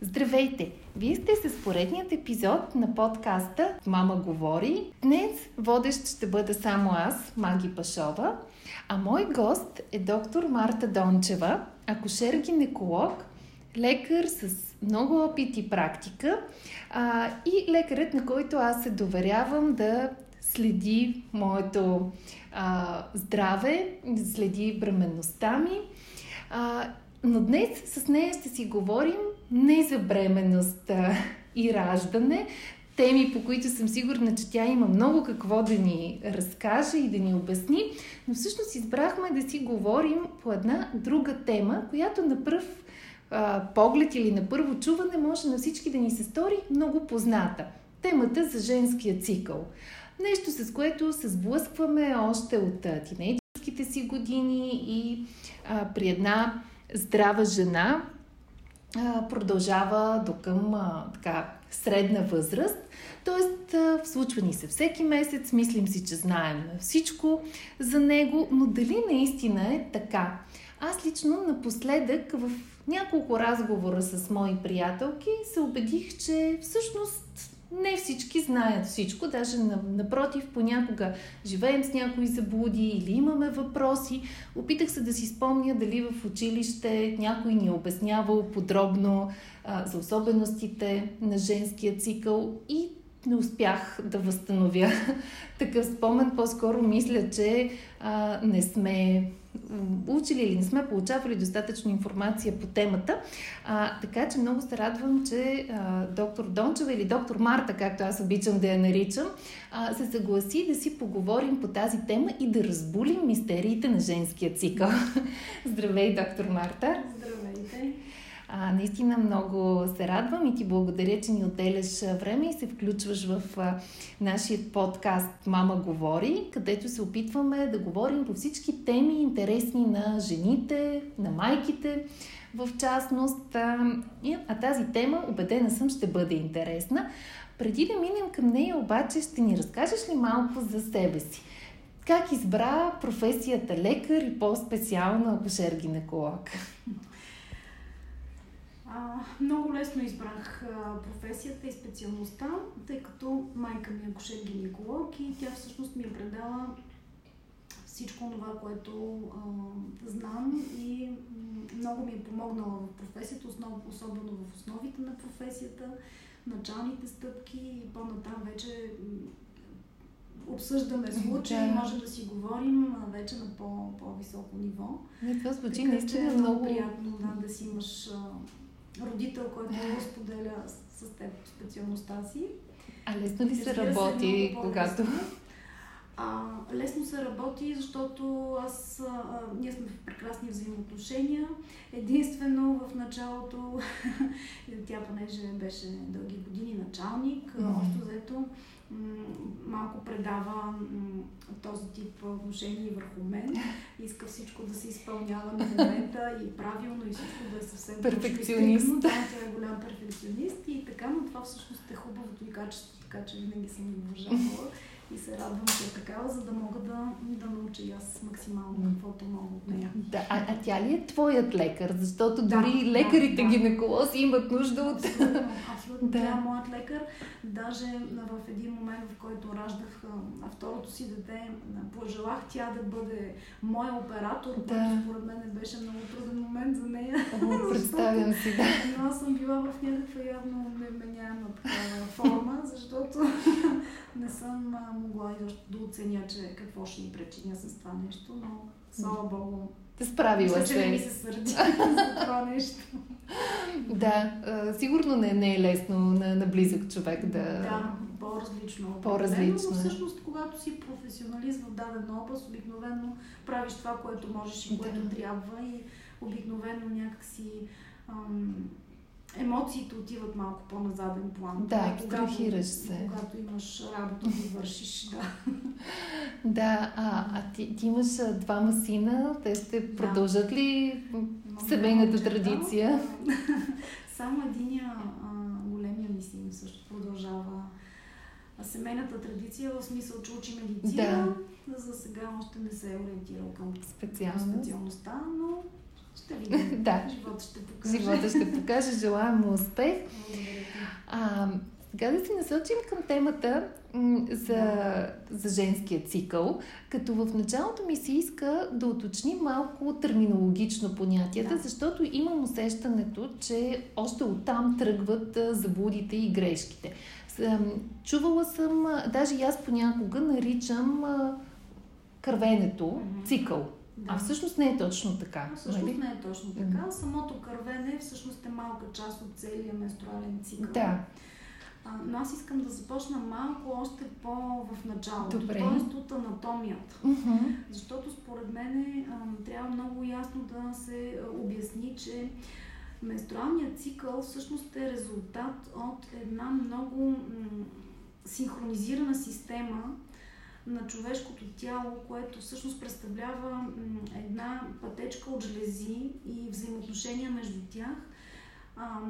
Здравейте! Вие сте с поредният епизод на подкаста Мама говори. Днес водещ ще бъда само аз, Маги Пашова, а мой гост е доктор Марта Дончева, акушер-гинеколог, лекар с много опит и практика а, и лекарът, на който аз се доверявам да следи моето а, здраве, следи бременността ми. А, но днес с нея ще си говорим не за бременност и раждане, теми, по които съм сигурна, че тя има много какво да ни разкаже и да ни обясни, но всъщност избрахме да си говорим по една друга тема, която на пръв а, поглед или на първо чуване може на всички да ни се стори много позната. Темата за женския цикъл. Нещо, с което се сблъскваме още от тинейджерските си години и а, при една здрава жена продължава до към така, средна възраст. Тоест, случва ни се всеки месец, мислим си, че знаем всичко за него, но дали наистина е така? Аз лично напоследък в няколко разговора с мои приятелки се убедих, че всъщност не всички знаят всичко, даже напротив, понякога живеем с някои заблуди или имаме въпроси. Опитах се да си спомня дали в училище някой ни е обяснявал подробно а, за особеностите на женския цикъл и не успях да възстановя такъв спомен. По-скоро мисля, че а, не сме учили или не сме получавали достатъчно информация по темата. А, така че много се радвам, че а, доктор Дончева или доктор Марта, както аз обичам да я наричам, а, се съгласи да си поговорим по тази тема и да разбулим мистериите на женския цикъл. Здравей, доктор Марта! Здравейте! А, наистина много се радвам и ти благодаря, че ни отделяш време и се включваш в а, нашия подкаст Мама говори, където се опитваме да говорим по всички теми, интересни на жените, на майките в частност. А, а тази тема, убедена съм, ще бъде интересна. Преди да минем към нея, обаче, ще ни разкажеш ли малко за себе си? Как избра професията лекар и по-специално акушер-гинеколог? А, много лесно избрах а, професията и специалността, тъй като майка ми е акушер-гинеколог и тя всъщност ми е предала всичко това, което а, знам и много ми е помогнала в професията, основ, особено в основите на професията, началните стъпки и по-натам вече обсъждаме случаи, да. можем да си говорим вече на по, по-високо ниво. Не, това звучи наистина много приятно да, да си имаш родител, който споделя с, с теб специалността си. А лесно ли се работи, когато... А, лесно се работи, защото аз, а, ние сме в прекрасни взаимоотношения. Единствено в началото, тя понеже беше дълги години началник, mm-hmm. общо взето малко предава този тип отношения върху мен. Иска всичко да се изпълнява на момента и правилно и всичко да е съвсем перфекционист. Да, тя е голям перфекционист и така, но това всъщност е хубавото и качество, така че винаги съм уважавала и се радвам, че е такава, за да мога да, да науча и аз максимално каквото мога от нея. Да, а, а тя ли е твоят лекар? Защото да, дори да, лекарите да, гинеколози имат нужда от... Абсолютно, абсолютно. Да. Тя е моят лекар. Даже в един момент, в който раждах а, второто си дете, пожелах тя да бъде моя оператор, да. който според мен беше много труден момент за нея. О, представям си, да. Но аз съм била в някаква явно невменяема такава форма, защото не съм могла да оценя, че какво ще ни причиня с това нещо, но слава Богу. Те справила се. не ми се сърди за това нещо. Да, сигурно не, не е лесно на, на близък човек да... Да, по-различно. По-различно. Но всъщност, когато си професионалист в даден област, обикновено правиш това, което можеш и което да. трябва и обикновено някакси ам, емоциите отиват малко по-назаден план. Да, абстрахираш се. Когато имаш работа да вършиш, да. Да, а, а ти, ти имаш двама сина, те ще продължат ли Много семейната традиция? Само единия а, големия ми син също продължава семейната традиция, в смисъл, че учи медицина. За сега още не се е ориентирал към Специално. специалността, но ще видим. Да. Живота ще покаже. Живота ще покаже, желаем му успех. А, сега да се насочим към темата за, за женския цикъл, като в началото ми се иска да уточним малко терминологично понятията, Да. защото имам усещането, че още оттам тръгват заблудите и грешките. Чувала съм, даже и аз понякога наричам кървенето цикъл. Да. А всъщност не е точно така. А, Всъщност нали? не е точно така. Самото кървене всъщност е малка част от целия менструален цикъл. Да. А, но аз искам да започна малко още по-в началото, Добре. т.е. от анатомията. Мгм. Защото според мен трябва много ясно да се обясни, че менструалният цикъл всъщност е резултат от една много синхронизирана система на човешкото тяло, което всъщност представлява една пътечка от жлези и взаимоотношения между тях, а,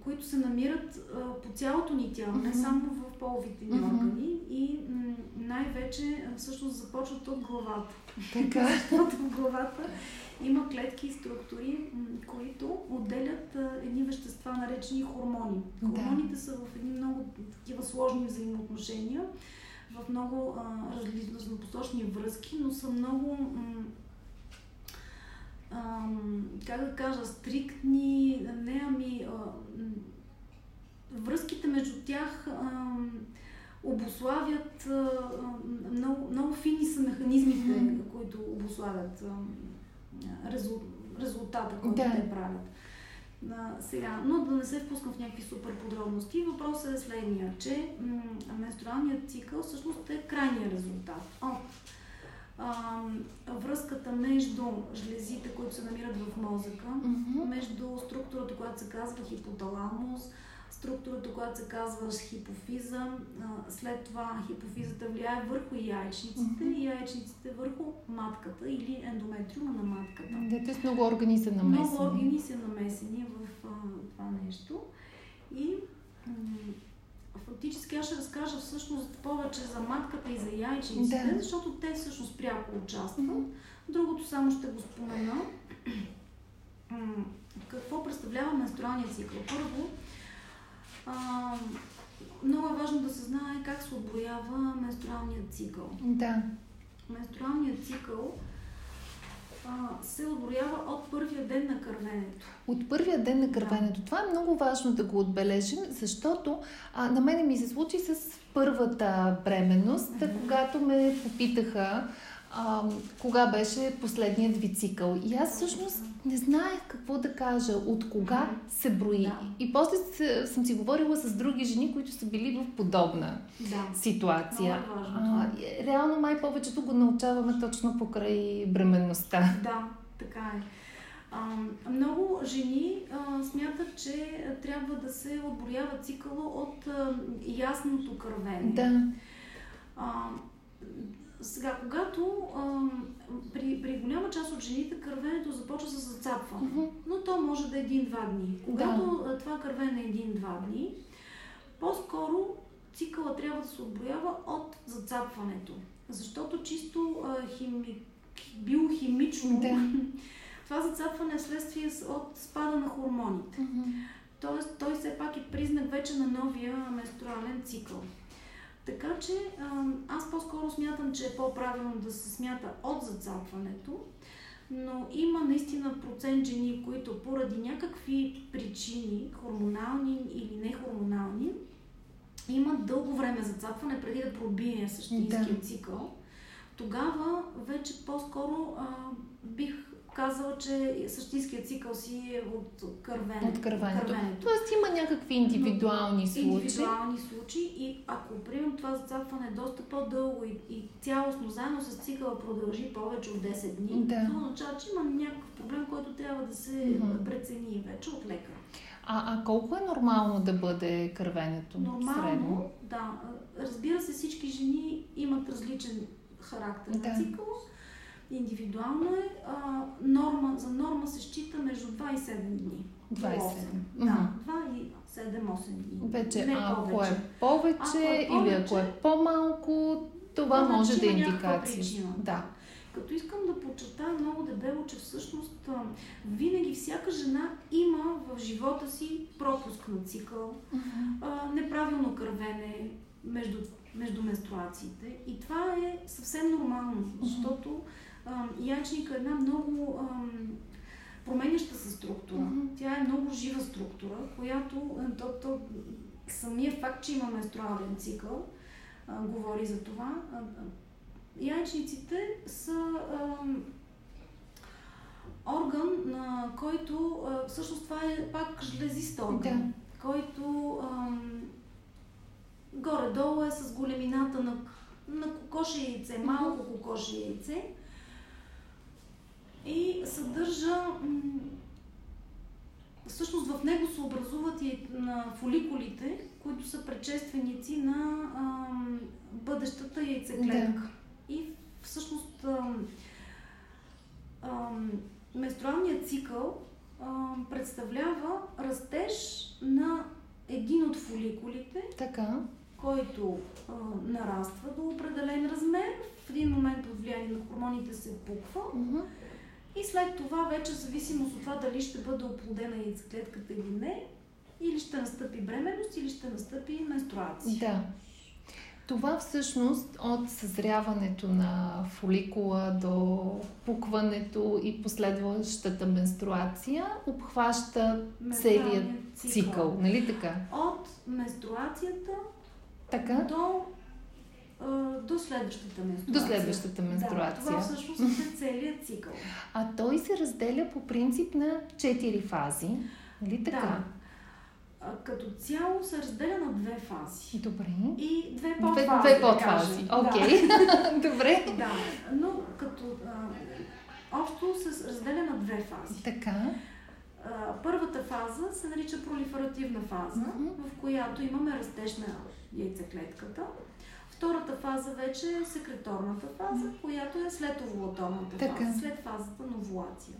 които се намират а, по цялото ни тяло, не само в половите ни органи и м, най-вече всъщност започват от главата. Така. Защото в главата има клетки и структури, които отделят едни вещества, наречени хормони. Да. Хормоните са в едни много такива сложни взаимоотношения, в много а, разнопосочни връзки, но са много, м, ам, как да кажа, стриктни, не ами, а, м, връзките между тях ам, обославят а, а, много, много фини са механизмите, Мгм. които обославят ам, резул, резултата, който Да. те правят. А, сега, но да не се впускам в някакви супер подробности, въпросът е следния, че менструалният цикъл всъщност е крайният резултат от ам, връзката между жлезите, които се намират в мозъка, Мгм. между структурата, която се казва хипоталамус, структурата, която се казва хипофиза. а, След това хипофизата влияе върху яйчниците и яйчниците върху матката или ендометриума на матката. Да, т.е. много органи са намесени. Много органи са намесени в а, това нещо. И фактически аз ще разкажа всъщност повече за матката и за яйчниците, Да. защото те всъщност пряко участват. Другото само ще го спомена. Какво представлява менструалният цикъл? Първо, а, много е важно да се знае как се отброява менструалният цикъл. Да. Менструалният цикъл се отброява от първия ден на кървенето. От първия ден на кървенето. Това е много важно да го отбележим, защото а, на мене ми се случи с първата бременност, Мгм. когато ме попитаха а, кога беше последният ви цикъл. И аз всъщност не знаех какво да кажа, от кога се брои. Да. И после съм си говорила с други жени, които са били в подобна Да. ситуация. Много е А, и реално май повечето го научаваме точно покрай бременността. Да, така е. А, много жени а, смятат, че трябва да се отброява цикъла от а, ясното кървене. Да. А, сега, когато а, при, при голяма част от жените кървенето започва с зацапване, Мгм. но то може да е един-два дни. Когато а, това кървене е един-два дни, по-скоро цикъла трябва да се отброява от зацапването. Защото чисто а, хими, биохимично Да. това зацапване е следствие от спада на хормоните. Мгм. Тоест, той все пак е признак вече на новия менструален цикъл. Така че аз по-скоро смятам, че е по-правилно да се смята от зацапването, но има наистина процент жени, които поради някакви причини, хормонални или нехормонални, имат дълго време зацапване преди да пробие същинския Да. цикъл. Тогава вече по-скоро а, бих казала, че същинският цикъл си е от кървенето. От кървенето. кървенето. Тоест има някакви индивидуални случаи. Индивидуални случаи и ако примерно това зацапване е доста по-дълго и, и цялостно заедно с цикъла продължи повече от 10 дни, Да. това означава, че има някакъв проблем, който трябва да се Мгм. прецени вече от лекар. А, а колко е нормално да бъде кървенето? Нормално, Средно? да. Разбира се, всички жени имат различен характер Да. на цикъл. Индивидуално е. А, норма, за норма се счита между 2 и 7 дни. До 27. 8. Мгм. Да, 2 и 7-8 дни. Вече, Не ако повече. е повече, Ако е или ако е повече, по-малко, това значи може да е индикация. Да. Като искам да подчертая много дебело, че всъщност винаги всяка жена има в живота си пропуск на цикъл, неправилно кървене между, между менструациите. И това е съвсем нормално, защото а, яйчника е една много а, променяща се структура. Мгм. Тя е много жива структура, която а, то, то, самия факт, че има менструален цикъл, а, говори за това. А, а, яйчниците са ам, орган, на който а, всъщност това е пак жлезист орган, който ам, горе-долу е с големината на, на кокоше яйце, малко кокоше яйце и съдържа всъщност в него се образуват и на фоликулите, които са предшественици на ам, бъдещата яйцеклетка. И всъщност ам, ам, менструалният цикъл ам, представлява растеж на един от фоликулите, Така. който а, нараства до определен размер. В един момент от влияние на хормоните се пуква Мгм. И след това вече зависимост от това дали ще бъде оплодена яйцеклетката или не, или ще настъпи бременност, или ще настъпи менструация. Да. Това всъщност от съзряването на фоликула до пукването и последващата менструация обхваща целият Менструалният цикъл, нали така? От менструацията Така? до, до следващата До менструация. следващата Да, менструация. това всъщност е целият цикъл. А той се разделя по принцип на четири фази, нали така? Да. А, Като цяло се разделя на две фази. Добре. И две Две, подфази. две да подфази. Окей. Добре. Да. да, но като а, общо се разделя на две фази. Така. А, първата фаза се нарича пролиферативна фаза, Мгм. в която имаме растеж на яйцеклетката. Втората фаза вече е секреторната фаза, която е след овулаторната Така. фаза, след фазата на овулация.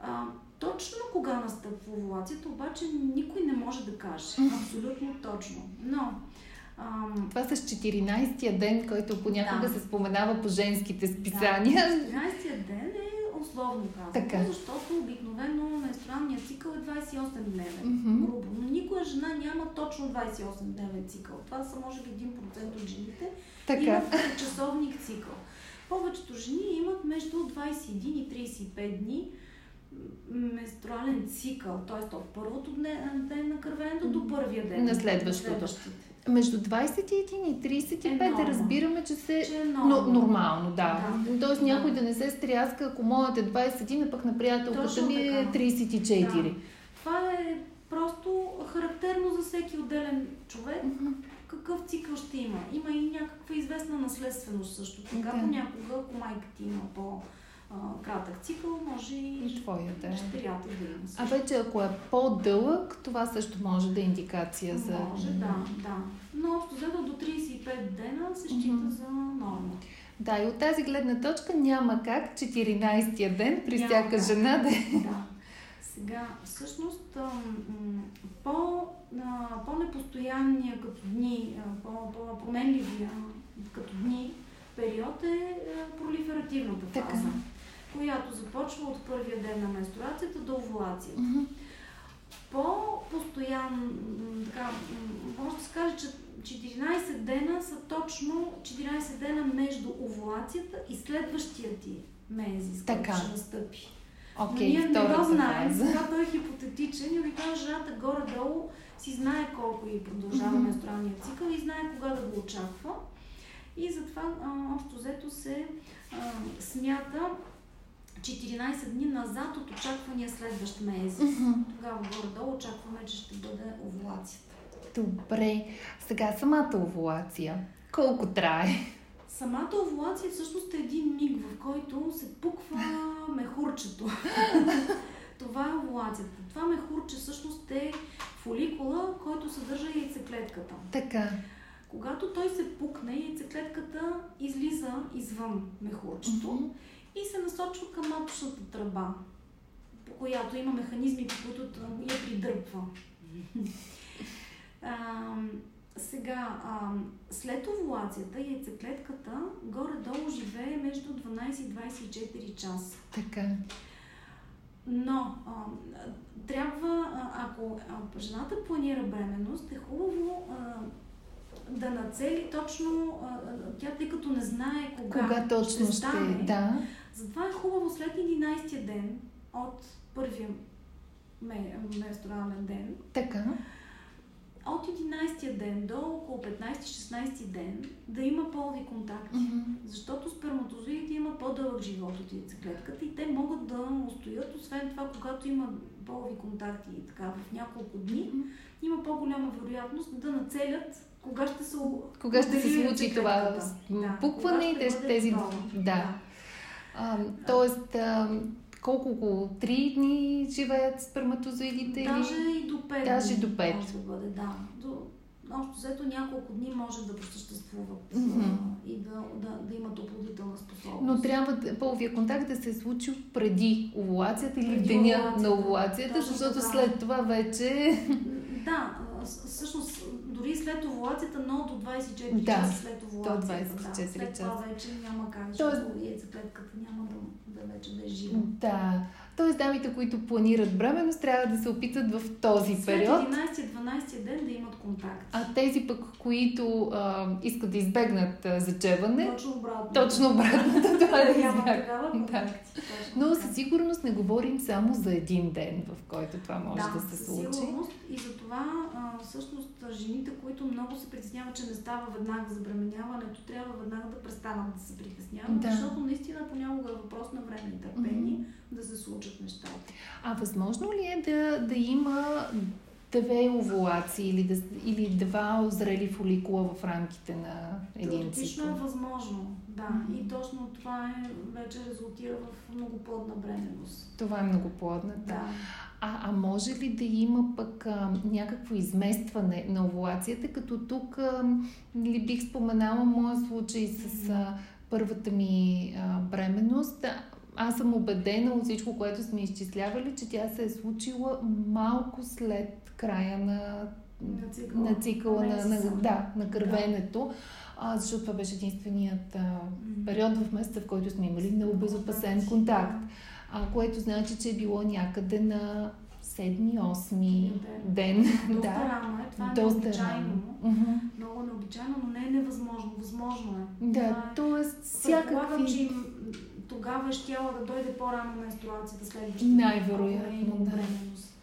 А, точно кога настъпва овулацията, обаче никой не може да каже. Абсолютно точно. Но ам, Това с 14-я ден, който понякога Да. се споменава по женските списания. 14-я ден е условно казано, Така. защото обикновено менструалният цикъл е 28 дневен. Мгм. Грубо. Никоя жена няма точно 28 дневен цикъл. Това са може би 1% от жените. Така. Имат часовник цикъл. Повечето жени имат между 21 и 35 дни менструален цикъл, т.е. от първото дне, ден на кървенето до първия ден На следващото. Между 21 и 35 Е норма. разбираме, че се... Че е Но, нормално. нормално, да. Да. Тоест някой Да. да не се стряска, ако моят е 21, а пък на приятелката ми е така. 34. Да. Това е просто характерно за всеки отделен човек. Какъв цикъл ще има? Има и някаква известна наследственост също. Така Да. понякога, ако майка ти има по-кратък цикъл, може и И твоя, да. дъщерята да има. А вече ако е по-дълъг, това също може да е индикация за... Може, да, да. Но общо взето до 35 дена се счита Мгм. за норма. Да, и от тази гледна точка няма как 14-я ден при Няма всяка как. жена да е... Да. Сега, всъщност, по, по-непостоянния като дни, по-променливия като дни период е а, пролиферативната Така. фаза, която започва от първия ден на менструацията до овулацията. По-постоянно, м, така, може да се каже, че 14 дена са точно 14 дена между овулацията и следващия ти мензис, който Така. ще настъпи. Окей, Но ние не го знаем, сега той е хипотетичен и обикновено жената горе-долу си знае колко и продължава Мгм. менструалния цикъл и знае кога да го очаква. И затова а, общо взето се а, смята 14 дни назад от очаквания следващ месец. Мгм. Тогава горе-долу очакваме, че ще бъде овулацията. Добре. Сега самата овулация. Колко трае? Самата овулация всъщност е един миг, в който се пуква мехурчето. Това е овулацията. Това мехурче всъщност е фоликула, който съдържа яйцеклетката. Така. Когато той се пукне, яйцеклетката излиза извън мехурчето Мгм. и се насочва към маточната тръба, по която има механизми, по които я придърпва. Сега, а, след овулацията, яйцеклетката горе-долу живее между 12 и 24 часа. Така. Но а, трябва, ако жената планира бременност, е хубаво а, да нацели точно, а, тя тъй като не знае кога, Кога точно ще... стане. Да. Затова е хубаво след 11-я ден от първия ме- менструален ден, Така. От 11-я ден до около 15-16 ден да има полови контакти. Мгм. Защото сперматозоидите имат по-дълъг живот от яйцеклетката и те могат да устоят. Освен това, когато има полови контакти и така в няколко дни, Мгм. има по-голяма вероятност да нацелят кога ще се Кога ще се случи това. Да, пукване и тези- готова. Да. А, тоест, а, колко около 3 дни живеят сперматозоидите? Даже или... и до 5 Даже дни до пет. Може да бъде, да. До, общо взето няколко дни може да просъществуват а, и да, да, да имат оплодителна способност. Но трябва половия контакт да се е случил преди овулацията или в деня овулацията. на овулацията, Точно защото така. след това вече... Да, всъщност дори след овулацията, но до 24 Да, часа след овулацията. 24 да. След това часа. вече няма как, Тоест- защото яйцеклетката няма да, да вече да е жива. Да. Тоест, дамите, които планират бременност, трябва да се опитат в този След период. 11-12 ден да имат контакт. А тези пък, които а, искат да избегнат а, зачеване, Точно обратно. точно обратното, това да няма избягат. такава Да. Но със сигурност не говорим само за един ден, в който това може да, се със случи. сигурност. И затова а, всъщност жените, които много се притесняват, че не става веднага забременяването, трябва веднага да престанат да се притесняват, Да. защото наистина понякога е въпрос на време и търпение да се случат нещата. А възможно ли е да, да има две овулации или, да, или два озрели фоликула в рамките на един е цикъл? възможно, да. Мгм. И точно това е, вече резултира в многоплодна бременност. Това е много плодна. Да. Да. А, а може ли да има пък а, някакво изместване на овулацията, като тук а, ли бих споменала моя случай с а, първата ми а, бременност. Да, Аз съм убедена от всичко, което сме изчислявали, че тя се е случила малко след края на, На цикъла. на цикъла, на, на, да, на кървенето, а, защото това беше единственият а, период в месеца, в който сме имали много безопасен контакт а, което значи, че е било някъде на 7-8 ден. Доста да. рано е, това е Доста необичайно. рано. Много необичайно, но не е невъзможно. Възможно е. Да, т.е. Предполагам, че всякакви... им, тогава е щяла да дойде по-рано менструацията следващата. Най-вероятно, е да.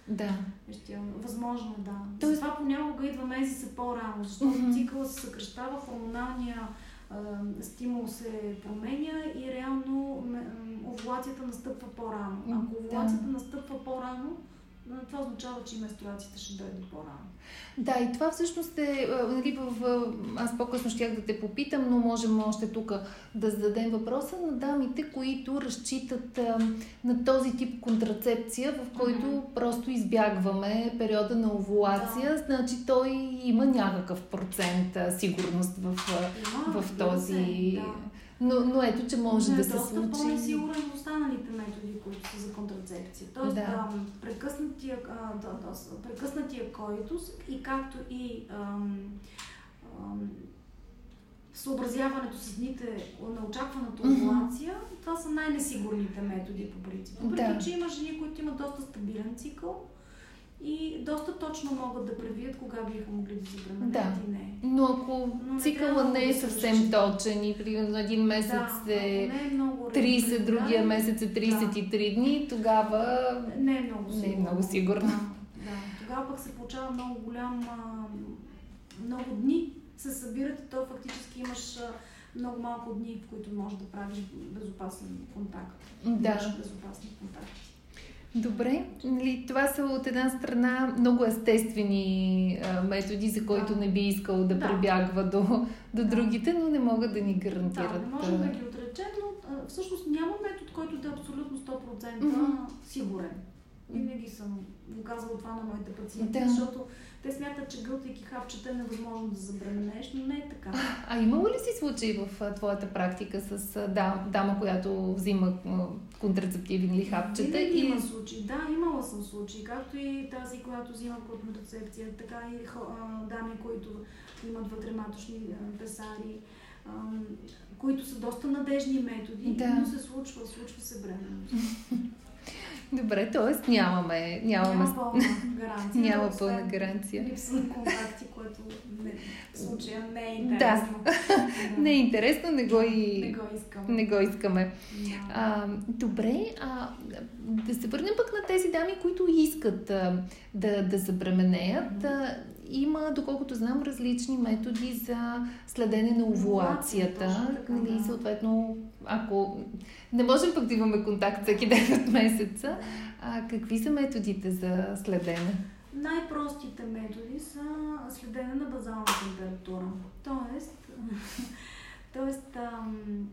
Да. Е щяла. Възможно е, да. Тоест- Затова понякога идва месеца по-рано, защото Мгм. цикъла се съкръщава, хормоналния а, стимул се променя и реално овулацията настъпва по-рано. Ако да. овулацията настъпва по-рано, това означава, че менструацията ще дойде по-рано. Да, и това всъщност е, нали, в, аз по-късно щях да те попитам, но можем още тук да зададем въпроса на дамите, които разчитат а, на този тип контрацепция, в който Мгм. просто избягваме периода на овулация, значи той има някакъв процент а, сигурност в, Има, в този... да. Но, но ето, че може Но да е се доста случи. по-несигурен от останалите методи, които са за контрацепция. Тоест, Да. ам, прекъснатия, а, да, да, прекъснатия коитус и както и ам, ам, съобразяването с дните на очакваната овулация, това са най-несигурните методи по принцип. Въпреки, Да. че има жени, които имат доста стабилен цикъл и доста точно могат да предвидят кога биха могли да се забременят Да. и не. Но ако Но не цикъла трябва не е да се съвсем разчита. точен и примерно един месец да, е не е много 30, регулярен, другия месец е 33 дни, тогава Не е много Не е сигурно. много сигурно. Да, да. Тогава пък се получава много голям, много дни се събират и то фактически имаш много малко дни, в които можеш да правиш безопасен контакт. да. Имаш безопасни контакти. Добре, нали, това са от една страна много естествени а, методи, за които Да. не би искал да, Да. прибягва до, до Да. другите, но не могат да ни Да, гарантират. не можем да ги отречем, но а, всъщност няма метод, който да е абсолютно 100% Мгм. сигурен. Винаги съм го казвала това на моите пациенти, Да. защото те смятат, че гълтайки хапчета е невъзможно да забременеш, но не е така. А имало ли си случаи в а, твоята практика с а, да, дама, която взима а, контрацептивни или хапчета? Винаги И... има случаи. Да, имала съм случаи. Както и тази, която взима контрацепция, така и а, дами, които имат вътрематочни а, песари, а, които са доста надежни методи, Да. но се случва, случва се бременност. Добре, т.е. нямаме, нямаме, Няма пълна гаранция. няма пълна гаранция. Липса на контакти, което не, в случая не е Да. интересно. Да. Не е интересно, не го Не и... го искам. Не го искаме. Да. А, добре, а, да се върнем пък на тези дами, които искат а, да, да забременеят. А, има, доколкото знам, различни методи за следене на овулацията. Овулация, точно така, Нали, да. съответно, ако не можем пък да имаме контакт всеки ден от месеца, а, какви са методите за следене? Най-простите методи са следене на базална температура. Тоест, тоест ам,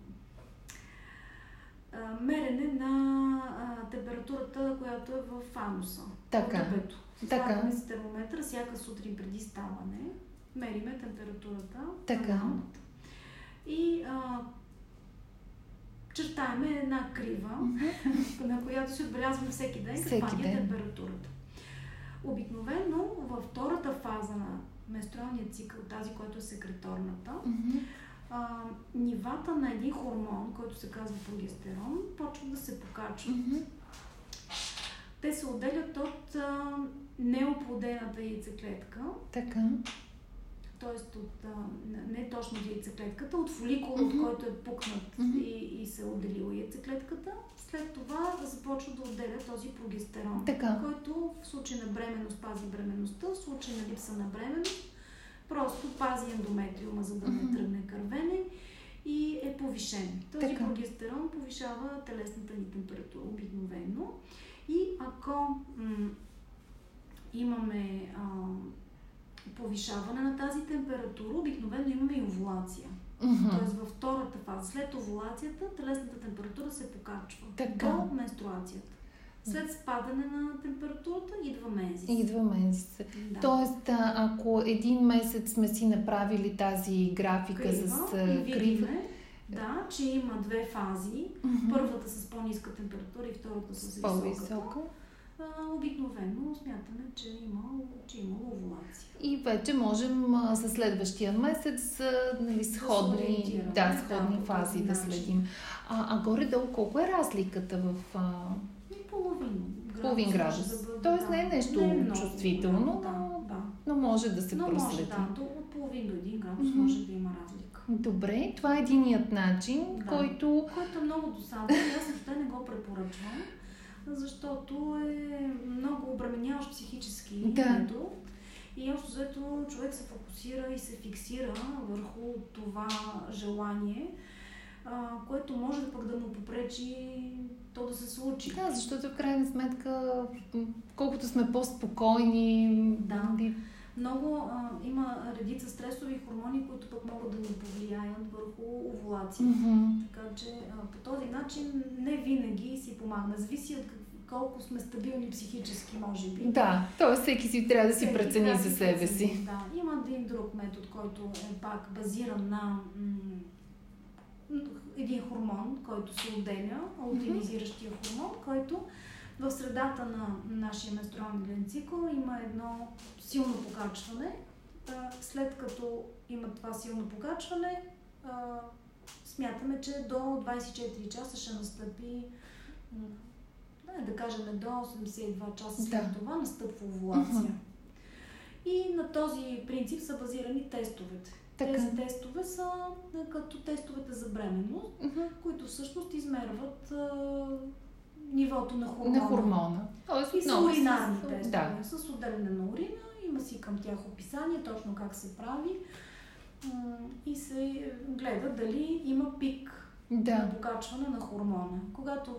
мерене на температурата, която е в ануса. Така. От дебето. Така. Слагаме си термометър всяка сутрин преди ставане. Мериме температурата. Така. И а, чертаеме една крива, на която си отбелязваме всеки ден каква е температурата. Обикновено във втората фаза на менструалния цикъл, тази, която е секреторната, а, нивата на един хормон, който се казва прогестерон, почват да се покачват. Те се отделят от а, неоплодената яйцеклетка, Така. т.е. от не- точно от яйцеклетката, от фоликула, Мгм. от който е пукнат Мгм. и, и се е отделила яйцеклетката. След това започва да отделя този прогестерон, Така. който в случай на бременност пази бременността, в случай на липса на бременност просто пази ендометриума, за да не тръгне кървене и е повишен. Този Така. прогестерон повишава телесната ни температура обикновено. И ако м- имаме а, повишаване на тази температура, обикновено имаме и овулация. Мгм. Тоест във втората фаза, след овулацията, телесната температура се покачва Така. до менструацията. След спадане на температурата идва мензис. Идва месец. Да. Тоест, ако един месец сме си направили тази графика крива, с и крива. да, че има две фази. Мгм. Първата с по-ниска температура и втората с високата. по-висока. Обикновено смятаме, че е имало, че е имало овулация. И вече можем а, за следващия месец а, нали, сходни, ориентираме. да, сходни Да, фази да следим. А, а горе-долу колко е разликата в... А... И половин градус. Половин може градус. Да бъде, Тоест да. не е нещо Не много чувствително, да, но- да. Но може да се Но може, проследи. да, до от половин до един градус Мгм. може да има разлика. Добре, това е единият начин, Да. който... Което е много досадно. и Аз въобще не го препоръчвам, защото е много обременяващ психически Да. метод. И общо взето човек се фокусира и се фиксира върху това желание, а, което може пък да му попречи то да се случи. Да, защото в крайна сметка, колкото сме по-спокойни, Да. Много а, има редица стресови хормони, които пък могат да ни повлияят върху овулация. мгм. Така че а, по този начин не винаги си помагаме. Зависи от колко сме стабилни психически, може би. Да, т.е. всеки си трябва да си Всеки прецени трябва за да себе прецени, си. Да. Има един друг метод, който е пак базиран на м- един хормон, който се отделя, лутинизиращия хормон, който в средата на нашия менструален цикъл има едно силно покачване. След като има това силно покачване, смятаме, че до 24 часа ще настъпи да, кажем до 82 часа след Да. това настъпва овулация. И на този принцип са базирани тестовете. Така. Тези тестове са като тестовете за бременност, Мгм. които всъщност измерват а, нивото на хормона. На хормона. Тоест, И са отново с- уринарни тестове. Да. С отделяне на урина, има си към тях описание, точно как се прави. И се гледа дали има пик на Да. покачване на хормона. Когато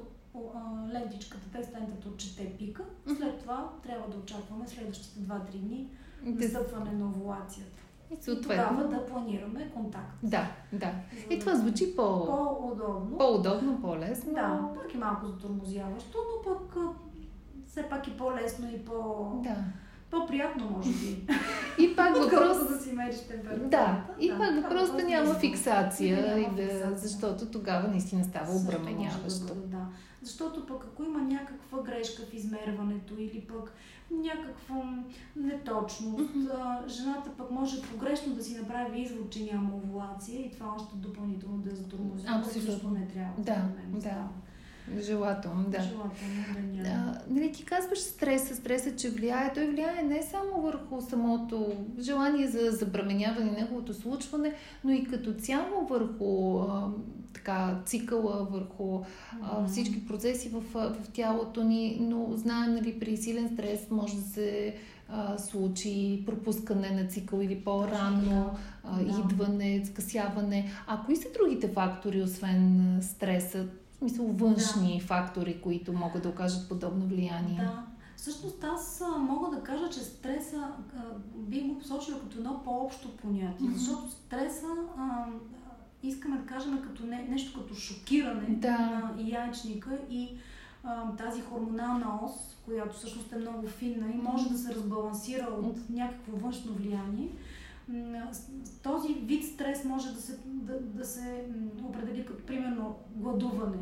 лентичката, лентата отчете пика, след това трябва да очакваме следващите 2-3 дни настъпване на овулацията. И тогава да планираме контакт. Да, да. И това звучи по... по-удобно. по-удобно, по-лесно. Да, пък и малко затормозяващо, но пък все пак и по-лесно и по... Да. По-приятно, може би. И пак въпрос... Да си мериш температурата. Да, и Да, пак въпрос да няма фиксация, и да, защото тогава наистина става обременяващо. да да. Защото пък ако има някаква грешка в измерването или пък някаква неточност, жената пък може погрешно да си направи извод, че няма овулация и това още допълнително да я затормози. Абсолютно. също не трябва. Да, да. става. Желателно, да. Желателно да няма. А, нали, ти казваш стреса, стреса, че влияе. Той влияе не само върху самото желание за забременяване, неговото случване, но и като цяло върху а, така, цикъла, върху а, всички процеси в, в тялото ни, но знаем, нали, при силен стрес може да се а, случи пропускане на цикъл или по-рано, а, Да. идване, скъсяване. А кои са другите фактори, освен стреса? В смисъл външни фактори, които могат да окажат подобно влияние. Да. Всъщност аз мога да кажа, че стреса би го посочила като едно по-общо понятие, Мгм. защото стреса а, искаме да кажем като не, нещо като шокиране Да. на яйчника и а, тази хормонална ос, която всъщност е много финна и може да се разбалансира от някакво външно влияние. Този вид стрес може да се, да, да се определи като примерно гладуване,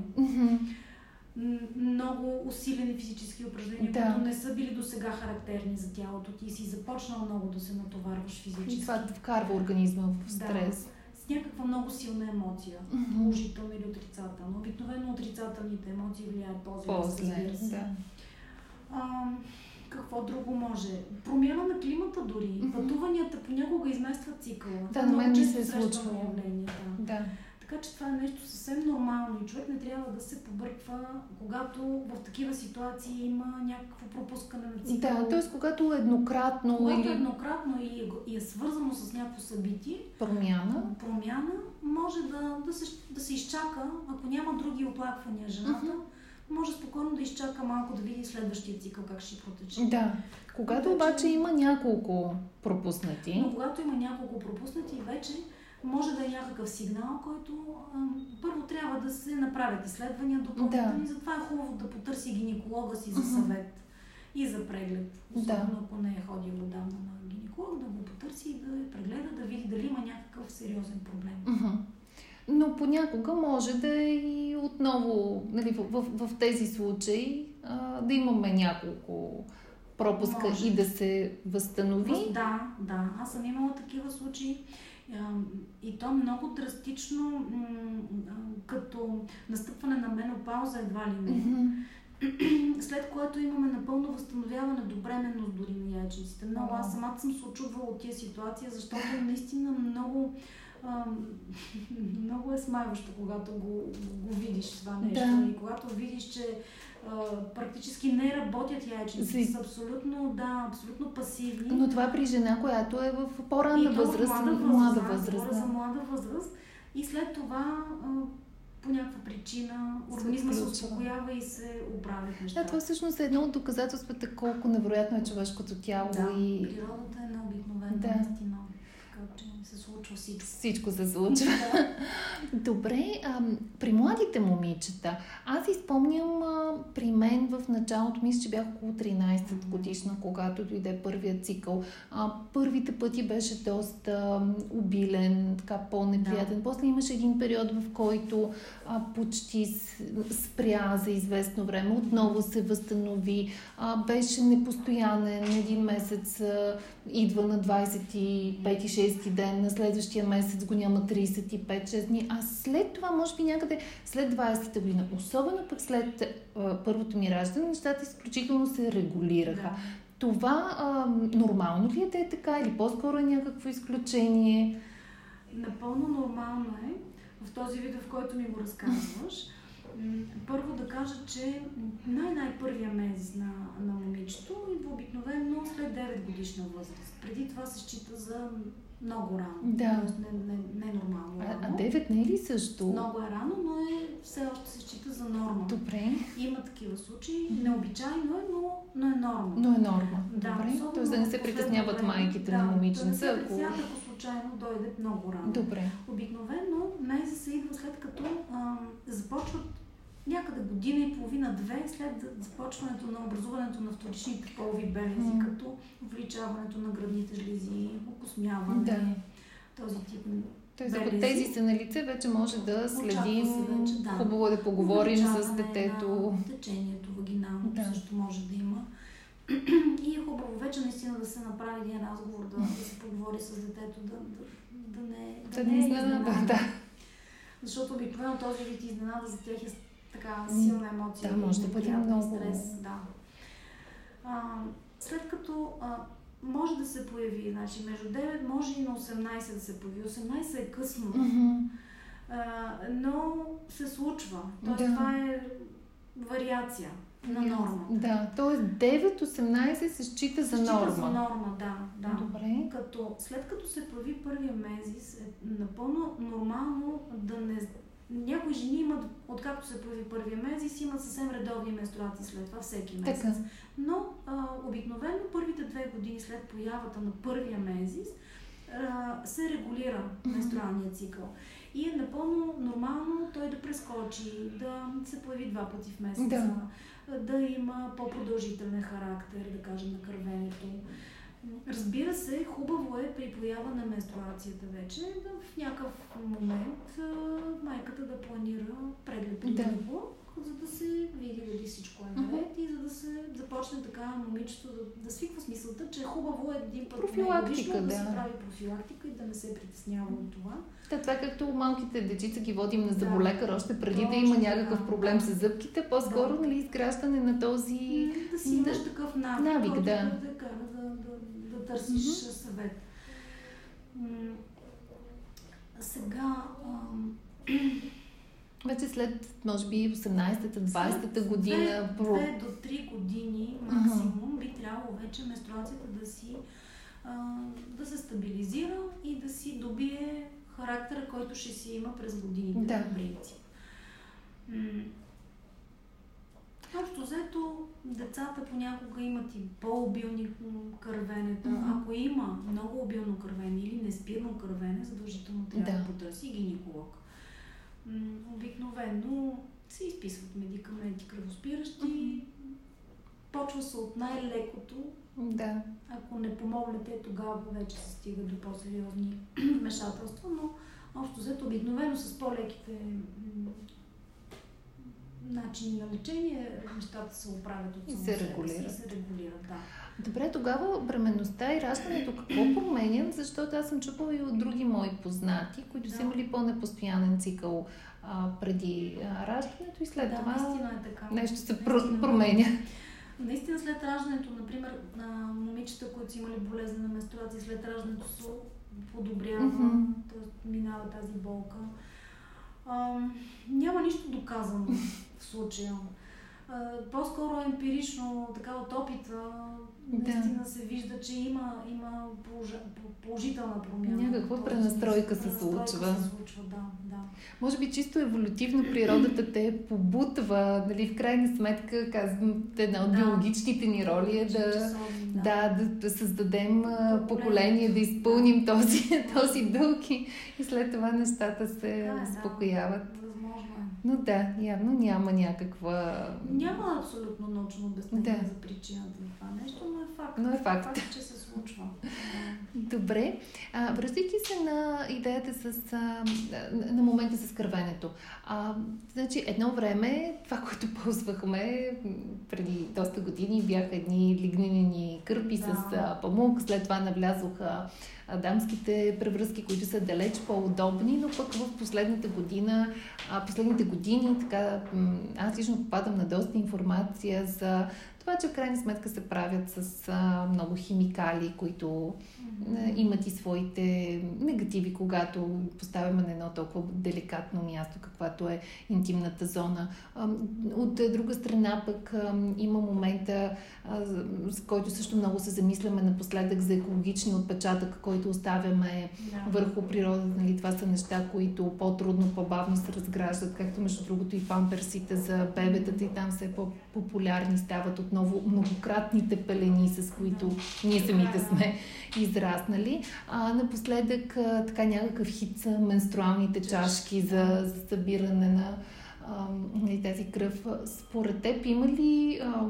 много усилени физически упражнения, Да. които не са били до сега характерни за тялото ти и си започнал много да се натоварваш И физически. това да вкарва организма в стрес. Някаква много силна емоция, положителна или отрицателна. Обикновено отрицателните емоции влияят по-зле, разбира се. да. А, какво друго може? Промяна на климата дори. Мгм. Пътуванията понякога изместват цикъла. Да, на много мен ми се е случвало. явление, да. Да. Така че това е нещо съвсем нормално и човек не трябва да се побърква, когато в такива ситуации има някакво пропускане на цикъл. Да, т.е. когато еднократно Когато или еднократно и е, и е свързано с някакво събитие, промяна, промяна, може да, да, се, да се изчака, ако няма други оплаквания жената, може спокойно да изчака малко да види следващия цикъл как ще протече. да. Когато Вече- обаче има няколко пропуснати, Но когато има няколко пропуснати, вече може да е някакъв сигнал, който а, първо трябва да се направят изследвания допълнителни. Затова е хубаво да потърси гинеколога си за съвет и за преглед. Особено Да. ако не е ходил отдавна на гинеколог, да го потърси и да я прегледа, да види дали има някакъв сериозен проблем. Мгм. Но понякога може да е и отново, нали, в, в, в тези случаи, а, да имаме няколко пропуска Може. и да се възстанови. Въз- Да, да. Аз съм имала такива случаи. И то много драстично, като настъпване на менопауза едва ли не. След което имаме напълно възстановяване до бременност дори на яйчниците. Много, аз самата съм се очудвала от тия ситуация, защото наистина много, много е смайващо, когато го, го видиш това нещо. Да. И когато видиш, че практически не работят яйчниците, са абсолютно, да, абсолютно пасивни. Но това при жена, която е в по-ранна в възраст, млада възраст, млада да, възраст. говоря за да. млада възраст. И след това по някаква причина организма се успокоява и се оправят Да, нещата. това всъщност е едно от доказателствата колко невероятно е човешкото тяло Да, и природата е необикновена, Да. наистина. Случва всичко. всичко се случва. Добре, а, при младите момичета, аз изпомням а, при мен в началото, мисля, че бях около 13 годишна, когато дойде първият цикъл. А, първите пъти беше доста обилен, така по-неприятен. Да. После имаше един период, в който а, почти спря за известно време, отново се възстанови. А, беше непостоянен, един месец а, идва на 25-6 ден, на следващия месец го няма 35-6 дни, а след това, може би някъде след 20-та година, особено пък след а, първото ми раждане, нещата изключително се регулираха. Да. Това а, нормално ли е да е така или по-скоро е някакво изключение? Напълно нормално е в този вид, в който ми го разказваш. Първо да кажа, че най-най-първия месец на, на момичето идва обикновено след 9 годишна възраст. Преди това се счита за много рано. Да. Тоест не, не, не нормално А, рано. а 9 не е ли също? Много е рано, но е, все още се счита за норма. Добре, Има такива случаи. Необичайно е, но, но е норма. но е норма. Да, Добре, особено т.е. да не се притесняват време. майките да, на Да не момиченца, се ако... ако случайно дойде много рано. Добре. Обикновено идва след като а, започват някъде година и половина-две след започването на образуването на вторичните полови белези, mm. като увеличаването на градните жлези, окосмяване, да. този тип Тоест, ако тези са на лице, вече може да следим. Вече, да. Хубаво е да поговорим с детето. Да, течението, вагинално да. също може да има. И е хубаво вече наистина да се направи един разговор, да, да се поговори с детето, да, да, да не, да, да не е изненада. Да. Защото обикновено този вид изненада за тях е така силна емоция. Да, може да бъде много. Стрес, да. А, след като а, може да се появи, значи между 9 може и на 18 да се появи. 18 е късно, mm-hmm. а, но се случва. Тоест да. това е вариация на норма. Да, т.е. 9-18 се счита за норма. за норма, да. да. Добре. Като, след като се появи първия мезис, е напълно нормално да не някои жени имат, откакто се появи първия месец, имат съвсем редовни менструации след това всеки месец. Така. Но а, обикновено първите две години след появата на първия месец се регулира менструалния цикъл. И е напълно нормално той да прескочи, да се появи два пъти в месеца, да, да има по-продължителен характер, да кажем, на кървенето. Разбира се, хубаво е при поява на менструацията вече да в някакъв момент майката да планира преглед да. него, за да се види дали всичко е наред uh-huh. и за да се започне така момичето да, да свиква смисълта, че е хубаво е един път профилактика, да. да се прави профилактика и да не се притеснява от това. Да, това е както малките дечица ги водим на заболекар да. още преди да има някакъв да. проблем с зъбките, по-скоро да. нали, изграждане на този... Да си имаш такъв навик, навик да, да търсиш mm-hmm. съвет. Сега. Ам... Вече след, може би, 18-та, 20-та година. 2, 2 до 3 години максимум uh-huh. би трябвало вече менструацията да си а, да се стабилизира и да си добие характера, който ще си има през годините. Да. принцип. Общо взето, децата понякога имат и по-обилни кървенета. Mm-hmm. Ако има много обилно кървене или неспирно кървене, задължително трябва да, да потърси гинеколог. Обикновено се изписват медикаменти кръвоспиращи. Mm-hmm. Почва се от най-лекото. Да. Ако не помогнете, тогава вече се стига до по-сериозни вмешателства, но общо взето обикновено с по-леките начини на лечение, нещата се оправят от и се регулират. И се регулират, да. Добре, тогава бременността и раждането какво променят? Защото аз съм чупала и от други мои познати, които да. са имали по-непостоянен цикъл а, преди а, раждането и след да, това е така. нещо се наистина, променя. Наистина след раждането, например, на момичета, които са имали болезнена менструация, след раждането се подобрява, mm-hmm. т.е. минава тази болка. А, няма нищо доказано в случая. По-скоро емпирично, така от опита, наистина да. се вижда, че има, има положителна промяна. Някаква пренастройка се случва. се случва, да, да. Може би чисто еволютивно природата те побутва, нали, в крайна сметка, казвам, една от да. биологичните ни роли е да, да. Да, да, да създадем да, поколение, да изпълним този, този дълг и, след това нещата се да, успокояват. Да. Но да, явно няма някаква... Няма абсолютно научно обяснение да. за причината на това нещо, но е факт. Но е факт. факт че се случва. Добре. А, връщайки се на идеята с... А, на момента с кървенето. А, значи, едно време, това, което ползвахме преди доста години, бяха едни лигнинени кърпи да. с а, памук. След това навлязоха дамските превръзки, които са далеч по-удобни, но пък в последната година, последните години, така, аз лично попадам на доста информация за това, че в крайна сметка се правят с а, много химикали, които mm-hmm. имат и своите негативи, когато поставяме на едно толкова деликатно място, каквато е интимната зона. А, от друга страна пък а, има момента, а, с който също много се замисляме напоследък за екологичния отпечатък, който оставяме yeah. върху природата. Нали, това са неща, които по-трудно, по-бавно се разграждат, както между другото и памперсите за бебетата и там все по-популярни стават от отново многократните пелени, с които ние самите сме израснали. А, напоследък а, така някакъв хит са менструалните чашки за, за събиране на а, нали, тази кръв. Според теб има ли а,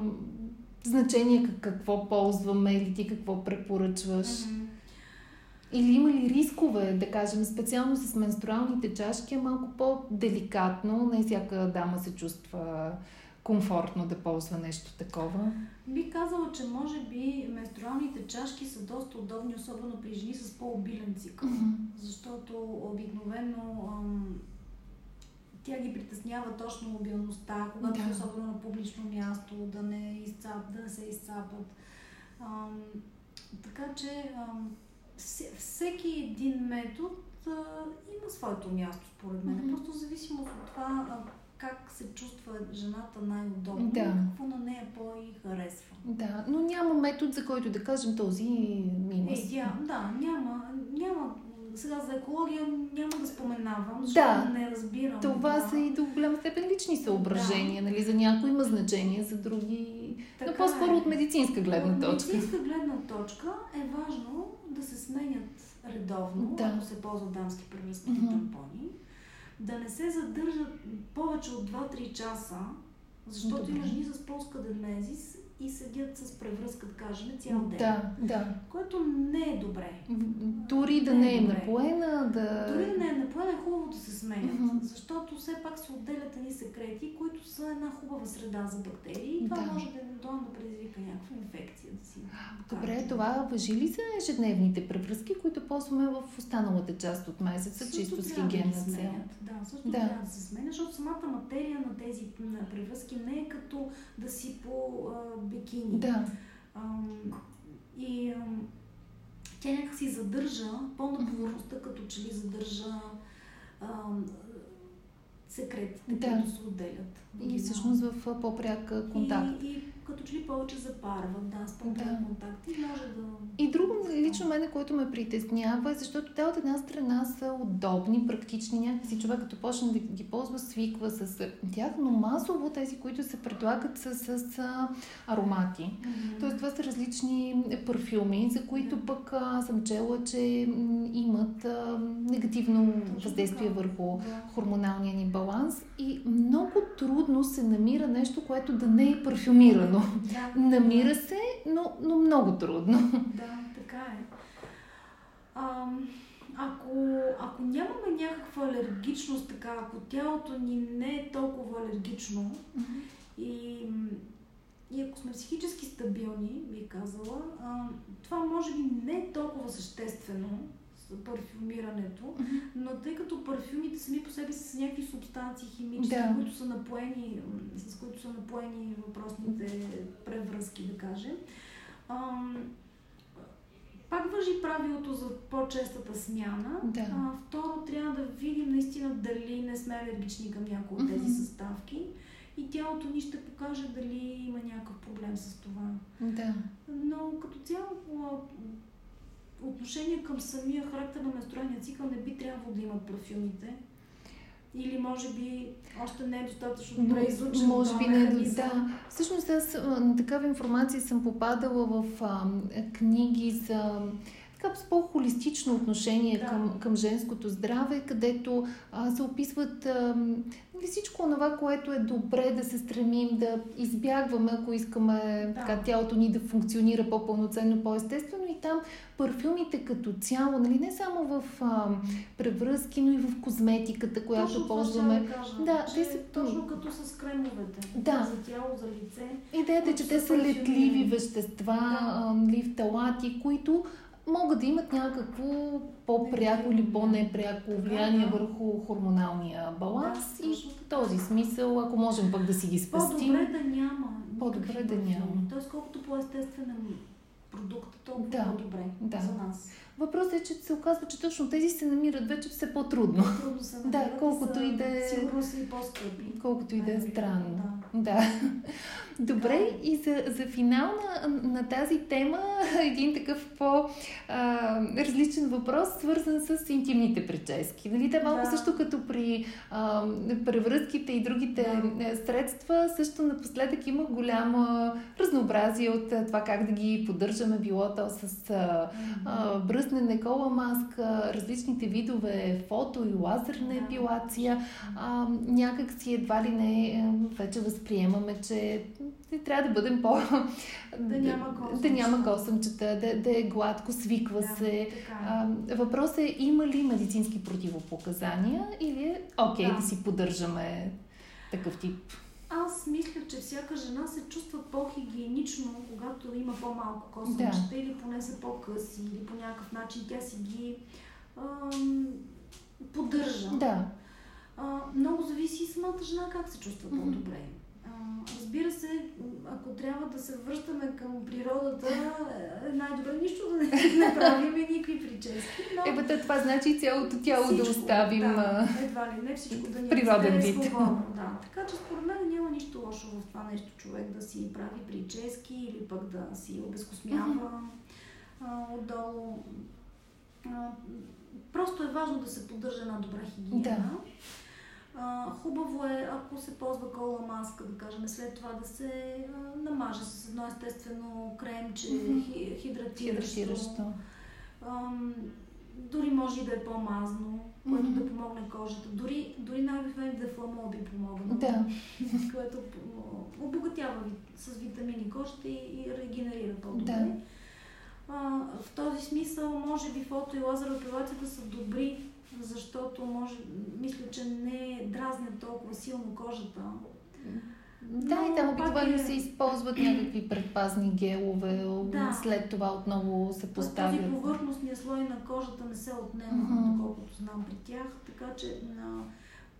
значение какво ползваме или ти какво препоръчваш? Mm-hmm. Или има ли рискове, да кажем, специално с менструалните чашки е малко по-деликатно, не всяка дама се чувства комфортно да ползва нещо такова? Би казала, че може би менструалните чашки са доста удобни, особено при жени с по-обилен цикъл. Mm-hmm. Защото обикновено ам, тя ги притеснява точно мобилността, когато да. особено на публично място, да не, изцап, да не се изцапат. Ам, така че ам, всеки един метод а, има своето място, според мен. Mm-hmm. Просто зависимо от това а, как се чувства жената най-удобно, да. какво на нея по-и харесва. Да, но няма метод, за който да кажем този има. Е, да, да, няма, няма сега за екология няма да споменавам, защото да, не разбирам. Това да. са и до голяма степен лични съображения. Да. Нали? За някои има значение, за други. Така но по-скоро е. от медицинска гледна точка. От медицинска гледна точка е важно да се сменят редовно, да. ако се ползват дамски превръзки mm-hmm. тампони да не се задържат повече от 2-3 часа, защото Добре. има жени с полскаденезис и седят с превръзка, да кажем, цял ден. Да, да. Което не е добре. Дори да не, не е, е напоена, да... Дори да не е напоена, е хубаво да се сменят, mm-hmm. защото все пак се отделят едни секрети, които са една хубава среда за бактерии и това да. може да евентуално да предизвика някаква инфекция. Да си Добре, това въжи ли за ежедневните превръзки, които ползваме в останалата част от месеца, също чисто с хигиенна цел? Да, също да. трябва да се сменя, защото самата материя на тези превръзки не е като да си по бикини. Да. Ам, и ам, тя някакси задържа по-на повърхността, като че ли задържа ам, секретите, да. които се отделят. И всъщност в по-пряк контакт. И, и като че ли повече запарват, да, с по-пряк да. контакт и може да... И друго лично мене, което ме притеснява, е защото те от една страна са удобни, практични, някакси човек като почне да ги ползва, свиква с тях, но масово тези, които се предлагат са с, с аромати. Mm-hmm. Тоест това са различни парфюми, за които пък а, съм чела, че имат а, негативно въздействие върху хормоналния ни баланс и много трудно се намира нещо, което да не е парфюмирано. Да. Намира се, но, но много трудно. Да, така е. А, ако, ако нямаме някаква алергичност, така, ако тялото ни не е толкова алергично mm-hmm. и, и ако сме психически стабилни, би казала, а, това може би не е толкова съществено, парфюмирането, mm-hmm. но тъй като парфюмите сами по себе си са някакви субстанции химически, да. които са напоени, с които са напоени въпросните превръзки, да кажем. Ам, пак въжи правилото за по-честата смяна. Да. А, второ, трябва да видим наистина дали не сме алергични към някои от тези mm-hmm. съставки и тялото ни ще покаже дали има някакъв проблем с това. Да. Но като цяло отношение към самия характер на менструалния цикъл не би трябвало да имат парфюмите. Или може би още не е достатъчно добре изучен Може би не, да. Всъщност аз на такава информация съм попадала в а, книги за така с по-холистично отношение да. към, към женското здраве, където а, се описват а, всичко това, което е добре да се стремим да избягваме, ако искаме да. така, тялото ни да функционира по-пълноценно, по-естествено. И там парфюмите като цяло, нали, не само в а, превръзки, но и в козметиката, която точно ползваме. Да, кажа, да, те са... Точно като с кремовете. Да. За тяло, за лице. Идеята е, че те са летливи вещества, да. лифталати, които могат да имат някакво по-пряко или по-непряко влияние върху хормоналния баланс и в този смисъл, ако можем пък да си ги спастим. По-добре да няма. По-добре да няма. Тоест колкото по-естествен продукт, толкова да, по-добре да. за нас. Въпросът е, че се оказва, че точно тези се намират вече все по-трудно. Трудно се. Да, колкото и да е... Сигурно са и по-скъпи. Колкото и да е странно. Да. да. Добре, да. и за, за финал на, на тази тема един такъв по-различен въпрос, свързан с интимните прически. Нали, те малко да. също като при а, превръзките и другите да. средства, също напоследък има голямо разнообразие от това как да ги поддържаме, било то с а, а, бръст бръснене, кола маска, различните видове фото и лазерна епилация, а, някак си едва ли не е, вече възприемаме, че трябва да бъдем по... Да няма косъмчета. Да няма косъмчета, да, да е гладко, свиква Да, се. е. А, въпросът е има ли медицински противопоказания или е окей Да. да си поддържаме такъв тип? Аз мисля, че всяка жена се чувства по-хигиенично, когато има по-малко косъмчета Да. или поне са по-къси, или по някакъв начин тя си ги ам, поддържа. Да. А, много зависи и самата жена как се чувства Мгм. по-добре. Разбира се, ако трябва да се връщаме към природата, е най-добре нищо да не, правим и никакви прически. Но Е, бе, то това значи цялото тяло да всичко, оставим. Да, едва ли не всичко да ни природен расте вид. свободно, Да. Така че според мен няма нищо лошо в това нещо човек да си прави прически или пък да си обезкосмява отдолу. А, просто е важно да се поддържа една добра хигиена. Да. А, хубаво е, ако се ползва кола маска, да кажем, след това да се а, намаже с едно естествено кремче, хи, хидратиращо. Дори може и да е по-мазно, което Мгм. да помогне кожата. Дори, дори най-обикновено дефламол би помогнал. Да. Което обогатява с витамини кожата и, и регенерира по-добре. Да. А, в този смисъл, може би фото и лазерова епилацията са добри, защото може, мисля, че не дразнят толкова силно кожата. Да, и Но там пак обикновено е- се използват някакви предпазни гелове, Да. след това отново се поставят. Този повърхностния слой на кожата не се отнема, Мгм. доколкото знам при тях, така че на...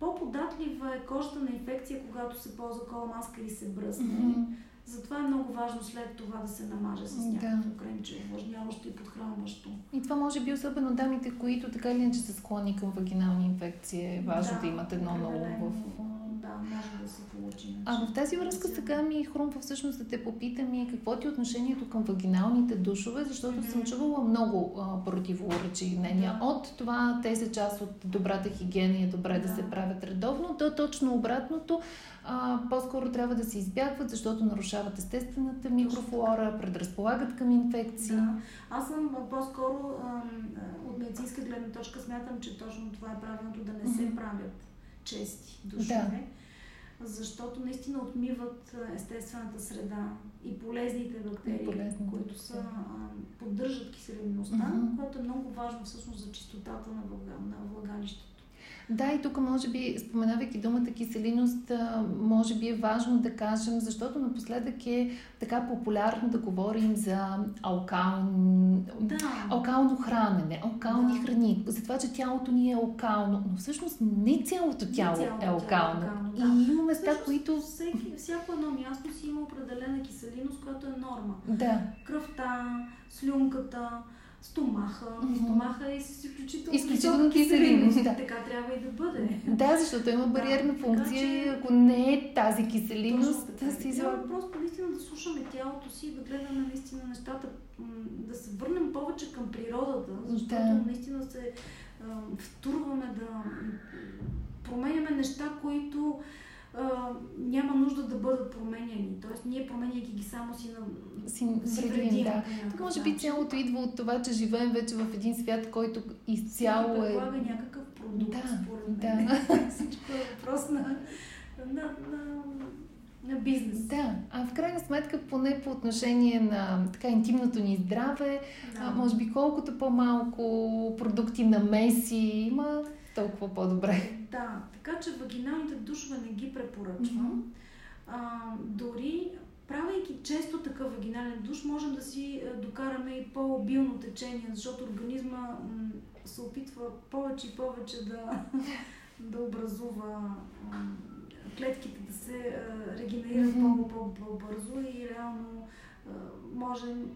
по-податлива е кожата на инфекция, когато се ползва кола маска или се бръсне. Мгм. Затова е много важно след това да се намаже с Да. някакво кремче, увлажняващо и подхранващо. И това може би особено дамите, които така или иначе са склонни към вагинални инфекции, е важно да, Да, имат едно определено. в... Да, може да се получи. А в тази връзка сега ми хрумва всъщност да те попитам и какво ти е отношението към вагиналните душове, защото Мгм. съм чувала много а, мнения. Да. От това те са част от добрата хигиена и е добре да, Да. се правят редовно, до точно обратното. А, по-скоро трябва да се избягват, защото нарушават естествената микрофлора, предразполагат към инфекции. Да. Аз съм по-скоро от медицинска гледна точка смятам, че точно това е правилното да не се правят чести душове. Защото наистина отмиват естествената среда и полезните бактерии, И полезните които са, а, поддържат киселинността, Мгм. което е много важно всъщност за чистотата на, влага, на влагалището. Да, и тук може би, споменавайки думата киселиност, може би е важно да кажем, защото напоследък е така популярно да говорим за алкалн... Да. алкално хранене, алкални Да. храни, за това, че тялото ни е алкално, но всъщност не цялото Не тяло цялото е тяло е алкално. алкално, да. И има места, Всъщност, които... Всеки, всяко едно място си има определена киселиност, която е норма. Да, Кръвта, слюнката, стомаха. Стомаха е с изключително, Изключително киселинност, да. Така трябва и да бъде. да, защото има бариерна така функция че- и ако не е тази така. да се Трябва излага. просто наистина да слушаме тялото си и да гледаме наистина нещата, да се върнем повече към природата, защото Да. наистина се а, втурваме да променяме неща, които а, няма нужда да бъдат променяни. Тоест, ние променяйки ги само си, на, Си вредим, вредим да. Тук може би цялото идва от това, че живеем вече в един свят, който изцяло е... предлага някакъв продукт, Да, според да. мен. Всичко е въпрос на, на, на, на бизнес. Да, а в крайна сметка, поне по отношение на така интимното ни здраве, а, може би колкото по-малко продукти на меси има, толкова по-добре. Да, така че вагиналните душове не ги препоръчвам. Мгм. А, дори правейки често такъв вагинален душ, можем да си а, докараме и по-обилно течение, защото организма се опитва повече и повече да, да образува клетките да се а, регенерират много по-бързо и реално а, можем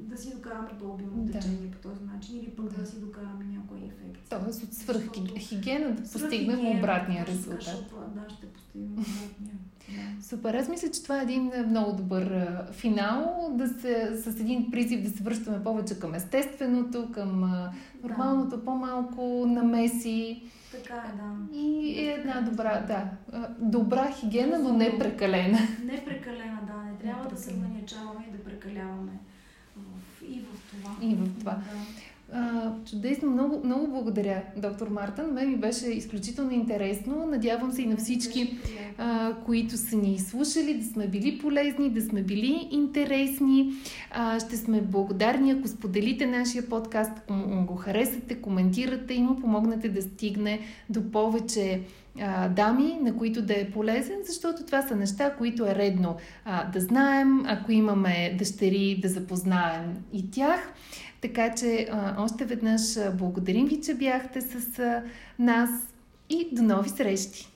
да си докараме по-обилно Да. течение по този начин или пък да, Да. си докараме някоя инфекция. Тоест от свръххигиена да постигнем Свръххигиена, обратния резултат. защото, Да, ще постигнем обратния. Да. Супер. Аз мисля, че това е един а, много добър а, финал, да се, с един призив да се връщаме повече към естественото, към а, нормалното, по-малко намеси Така е, да. и е една добра, да, добра хигиена, но не прекалена. Не прекалена, да. Не трябва да се манячаваме и да прекаляваме. И в това. И в това. Да. А, чудесно, много, много благодаря, доктор Мартън. Мен ми беше изключително интересно. Надявам се и на всички, а, които са ни слушали, да сме били полезни, да сме били интересни. А, ще сме благодарни, ако споделите нашия подкаст, ако го харесате, коментирате и му помогнете да стигне до повече а, дами, на които да е полезен, защото това са неща, които е редно а, да знаем, ако имаме дъщери, да запознаем и тях. Така че а, още веднъж благодарим ви, че бяхте с а, нас и до нови срещи!